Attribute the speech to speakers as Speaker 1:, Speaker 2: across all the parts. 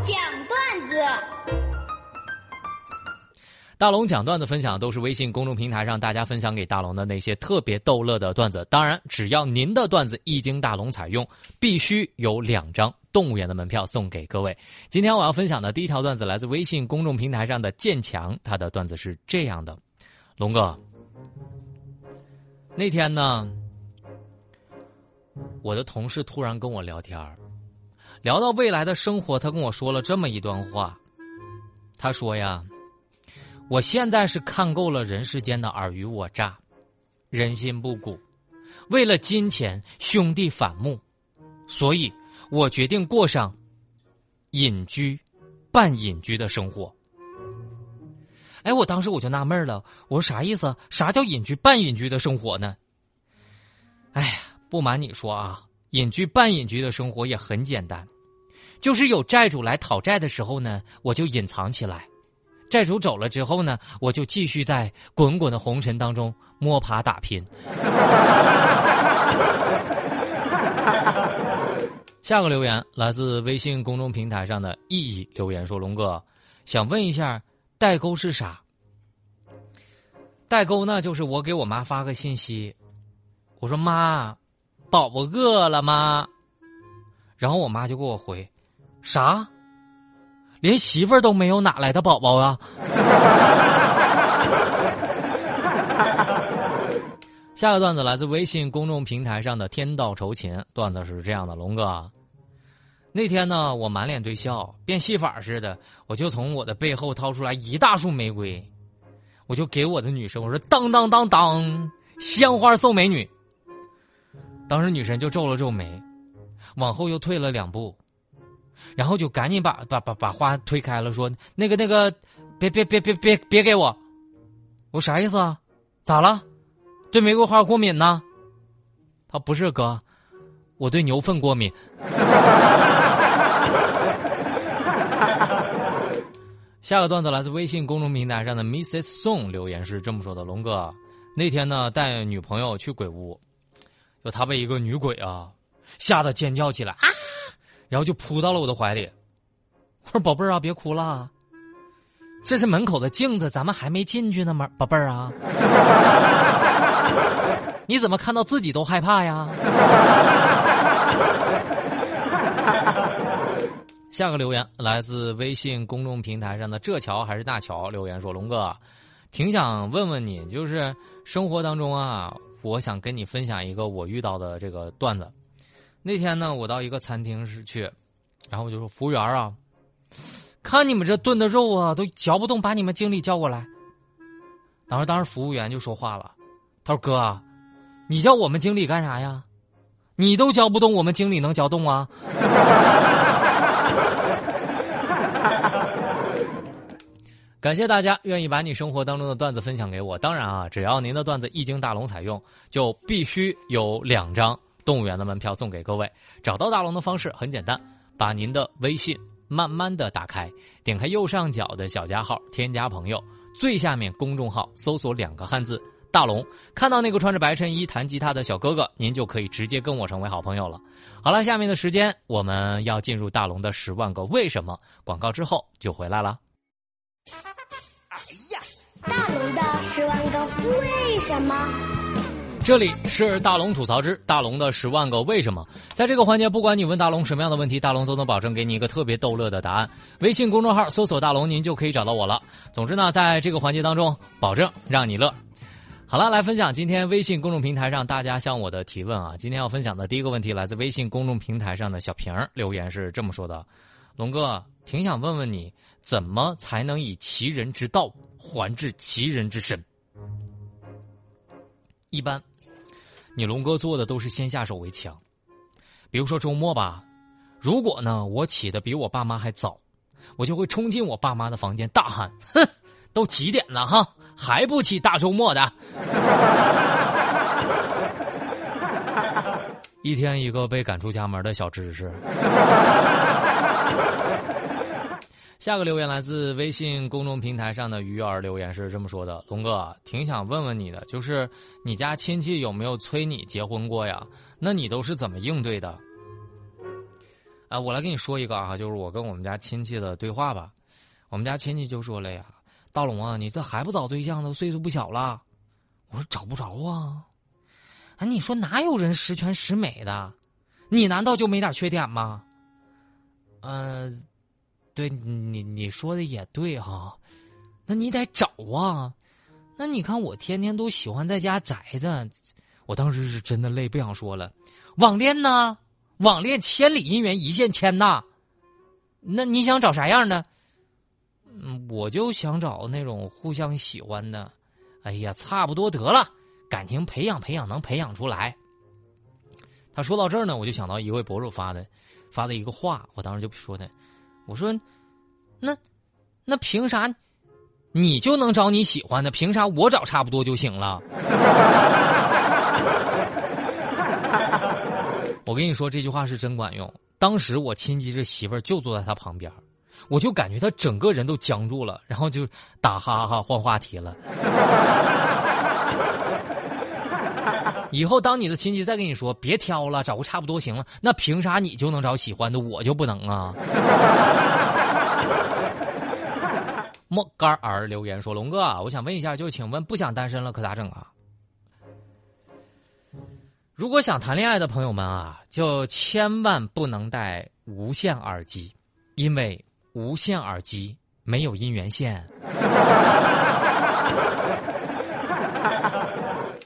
Speaker 1: 讲段子。
Speaker 2: 大龙讲段子分享都是微信公众平台上大家分享给大龙的那些特别逗乐的段子。当然，只要您的段子一经大龙采用，必须有两张动物园的门票送给各位。今天我要分享的第一条段子来自微信公众平台上的建强，他的段子是这样的：龙哥，那天呢，我的同事突然跟我聊天聊到未来的生活，他跟我说了这么一段话，他说呀。我现在是看够了人世间的尔虞我诈，人心不古，为了金钱兄弟反目，所以我决定过上隐居、半隐居的生活。哎，我当时我就纳闷了，我说啥意思？啥叫隐居、半隐居的生活呢？哎呀，不瞒你说啊，隐居、半隐居的生活也很简单，就是有债主来讨债的时候呢，我就隐藏起来。债主走了之后呢，我就继续在滚滚的红尘当中摸爬打拼。下个留言来自微信公众平台上的意义留言说：“龙哥，想问一下，代沟是啥？代沟呢，就是我给我妈发个信息，我说妈，宝宝饿了吗？然后我妈就给我回，啥？”连媳妇儿都没有，哪来的宝宝啊？下个段子来自微信公众平台上的天道酬勤，段子是这样的：龙哥，那天呢，我满脸堆笑，变戏法似的，我就从我的背后掏出来一大束玫瑰，我就给我的女神，我说当当当当，鲜花送美女。当时女神就皱了皱眉，往后又退了两步。然后就赶紧把把把把花推开了，说：“那个那个，别别别别别别给我！”我啥意思啊？咋了？对玫瑰花过敏呢？他不是哥，我对牛粪过敏。下个段子来自微信公众平台上的 Mrs. Song 留言是这么说的：“龙哥，那天呢带女朋友去鬼屋，就他被一个女鬼啊吓得尖叫起来啊！” 然后就扑到了我的怀里，我说：“宝贝儿啊，别哭了，这是门口的镜子，咱们还没进去呢吗？宝贝儿啊，你怎么看到自己都害怕呀？” 下个留言来自微信公众平台上的这桥还是大桥留言说：“龙哥，挺想问问你，就是生活当中啊，我想跟你分享一个我遇到的这个段子。”那天呢，我到一个餐厅是去，然后我就说：“服务员啊，看你们这炖的肉啊，都嚼不动，把你们经理叫过来。”然后当时服务员就说话了，他说：“哥，你叫我们经理干啥呀？你都嚼不动，我们经理能嚼动啊？” 感谢大家愿意把你生活当中的段子分享给我。当然啊，只要您的段子一经大龙采用，就必须有两张。动物园的门票送给各位。找到大龙的方式很简单，把您的微信慢慢的打开，点开右上角的小加号，添加朋友，最下面公众号搜索两个汉字“大龙”，看到那个穿着白衬衣弹吉他的小哥哥，您就可以直接跟我成为好朋友了。好了，下面的时间我们要进入大龙的十万个为什么广告之后就回来了。
Speaker 1: 哎呀，大龙的十万个为什么。
Speaker 2: 这里是大龙吐槽之大龙的十万个为什么，在这个环节，不管你问大龙什么样的问题，大龙都能保证给你一个特别逗乐的答案。微信公众号搜索“大龙”，您就可以找到我了。总之呢，在这个环节当中，保证让你乐。好了，来分享今天微信公众平台上大家向我的提问啊。今天要分享的第一个问题来自微信公众平台上的小平留言是这么说的：“龙哥，挺想问问你，怎么才能以其人之道还治其人之身？一般。”你龙哥做的都是先下手为强，比如说周末吧，如果呢我起的比我爸妈还早，我就会冲进我爸妈的房间大喊：“哼，都几点了哈，还不起大周末的！” 一天一个被赶出家门的小知识。下个留言来自微信公众平台上的鱼儿留言是这么说的：“龙哥，挺想问问你的，就是你家亲戚有没有催你结婚过呀？那你都是怎么应对的？”啊，我来跟你说一个啊，就是我跟我们家亲戚的对话吧。我们家亲戚就说了呀：“大龙啊，你这还不找对象，都岁数不小了。”我说：“找不着啊。”啊，你说哪有人十全十美的？你难道就没点缺点吗？嗯，对你你说的也对哈，那你得找啊。那你看我天天都喜欢在家宅着，我当时是真的累，不想说了。网恋呢？网恋千里姻缘一线牵呐。那你想找啥样的？嗯，我就想找那种互相喜欢的。哎呀，差不多得了，感情培养培养能培养出来。他说到这儿呢，我就想到一位博主发的，发的一个话，我当时就说的，我说，那，那凭啥，你就能找你喜欢的？凭啥我找差不多就行了？我跟你说这句话是真管用。当时我亲戚这媳妇儿就坐在他旁边，我就感觉他整个人都僵住了，然后就打哈哈换话题了。以后当你的亲戚再跟你说别挑了，找个差不多行了，那凭啥你就能找喜欢的，我就不能啊？莫干儿留言说：“龙哥，我想问一下，就请问不想单身了可咋整啊？如果想谈恋爱的朋友们啊，就千万不能戴无线耳机，因为无线耳机没有音源线。”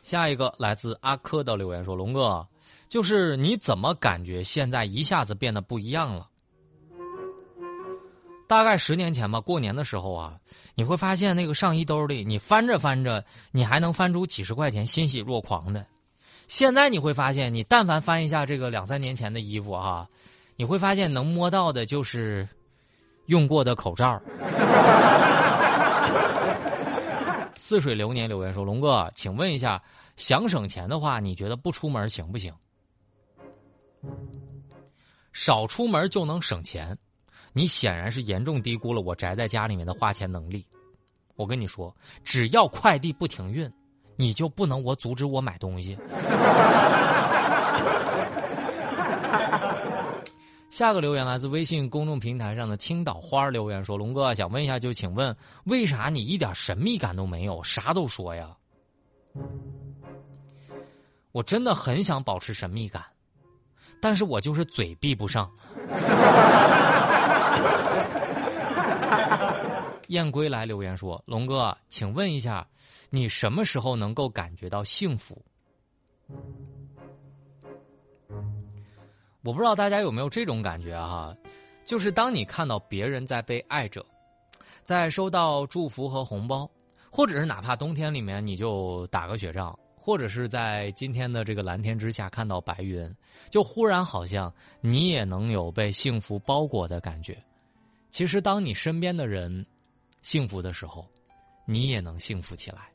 Speaker 2: 下一个来自阿珂的留言说：“龙哥，就是你怎么感觉现在一下子变得不一样了？大概十年前吧，过年的时候啊，你会发现那个上衣兜里，你翻着翻着，你还能翻出几十块钱，欣喜若狂的。现在你会发现，你但凡翻一下这个两三年前的衣服啊，你会发现能摸到的就是用过的口罩。”似水流年留言说：“龙哥，请问一下，想省钱的话，你觉得不出门行不行？少出门就能省钱？你显然是严重低估了我宅在家里面的花钱能力。我跟你说，只要快递不停运，你就不能我阻止我买东西。”下个留言来自微信公众平台上的青岛花留言说：“龙哥想问一下，就请问为啥你一点神秘感都没有，啥都说呀？我真的很想保持神秘感，但是我就是嘴闭不上。”燕归来留言说：“龙哥，请问一下，你什么时候能够感觉到幸福？”我不知道大家有没有这种感觉哈，就是当你看到别人在被爱着，在收到祝福和红包，或者是哪怕冬天里面你就打个雪仗，或者是在今天的这个蓝天之下看到白云，就忽然好像你也能有被幸福包裹的感觉。其实，当你身边的人幸福的时候，你也能幸福起来。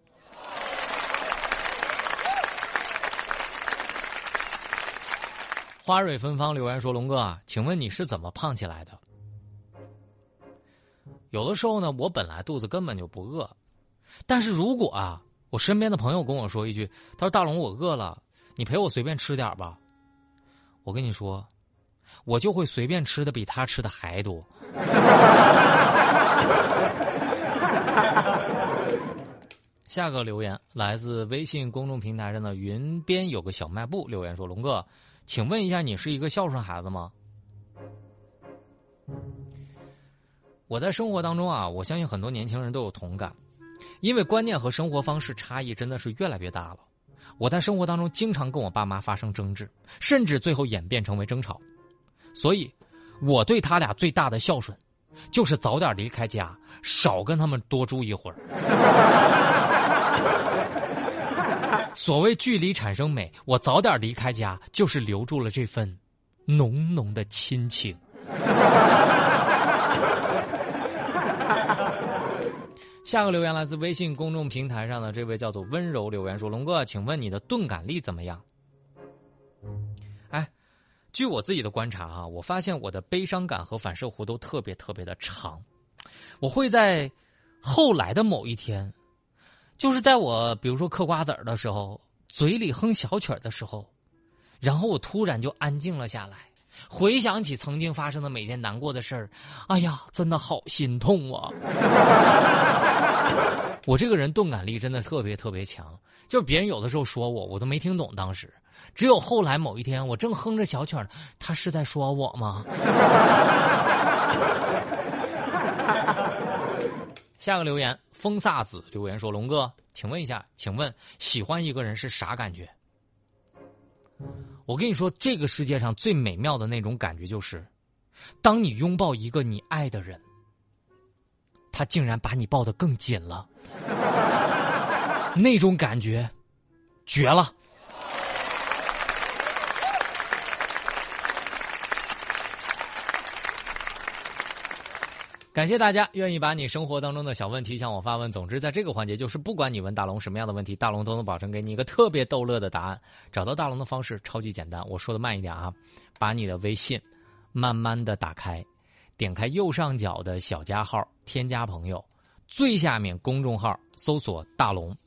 Speaker 2: 花蕊芬芳留言说：“龙哥啊，请问你是怎么胖起来的？有的时候呢，我本来肚子根本就不饿，但是如果啊，我身边的朋友跟我说一句，他说大龙我饿了，你陪我随便吃点吧。我跟你说，我就会随便吃的比他吃的还多。下个留言来自微信公众平台上的云边有个小卖部留言说：龙哥。”请问一下，你是一个孝顺孩子吗？我在生活当中啊，我相信很多年轻人都有同感，因为观念和生活方式差异真的是越来越大了。我在生活当中经常跟我爸妈发生争执，甚至最后演变成为争吵，所以，我对他俩最大的孝顺，就是早点离开家，少跟他们多住一会儿。所谓距离产生美，我早点离开家，就是留住了这份浓浓的亲情。下个留言来自微信公众平台上的这位叫做温柔留言说：“龙哥，请问你的钝感力怎么样？”哎，据我自己的观察啊，我发现我的悲伤感和反射弧都特别特别的长，我会在后来的某一天。就是在我比如说嗑瓜子儿的时候，嘴里哼小曲儿的时候，然后我突然就安静了下来，回想起曾经发生的每件难过的事儿，哎呀，真的好心痛啊！我这个人钝感力真的特别特别强，就是别人有的时候说我，我都没听懂。当时，只有后来某一天，我正哼着小曲儿，他是在说我吗？下个留言，风萨子留言说：“龙哥，请问一下，请问喜欢一个人是啥感觉？”我跟你说，这个世界上最美妙的那种感觉，就是当你拥抱一个你爱的人，他竟然把你抱得更紧了，那种感觉绝了。感谢大家愿意把你生活当中的小问题向我发问。总之，在这个环节，就是不管你问大龙什么样的问题，大龙都能保证给你一个特别逗乐的答案。找到大龙的方式超级简单，我说的慢一点啊，把你的微信慢慢的打开，点开右上角的小加号，添加朋友，最下面公众号搜索大龙，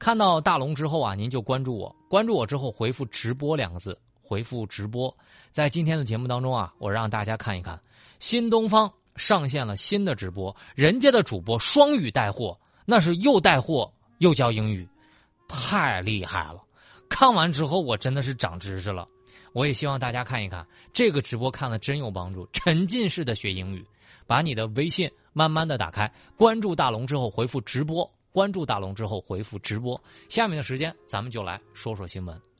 Speaker 2: 看到大龙之后啊，您就关注我，关注我之后回复“直播”两个字，回复“直播”。在今天的节目当中啊，我让大家看一看新东方。上线了新的直播，人家的主播双语带货，那是又带货又教英语，太厉害了！看完之后我真的是长知识了。我也希望大家看一看这个直播，看了真有帮助，沉浸式的学英语。把你的微信慢慢的打开，关注大龙之后回复直播，关注大龙之后回复直播。下面的时间咱们就来说说新闻。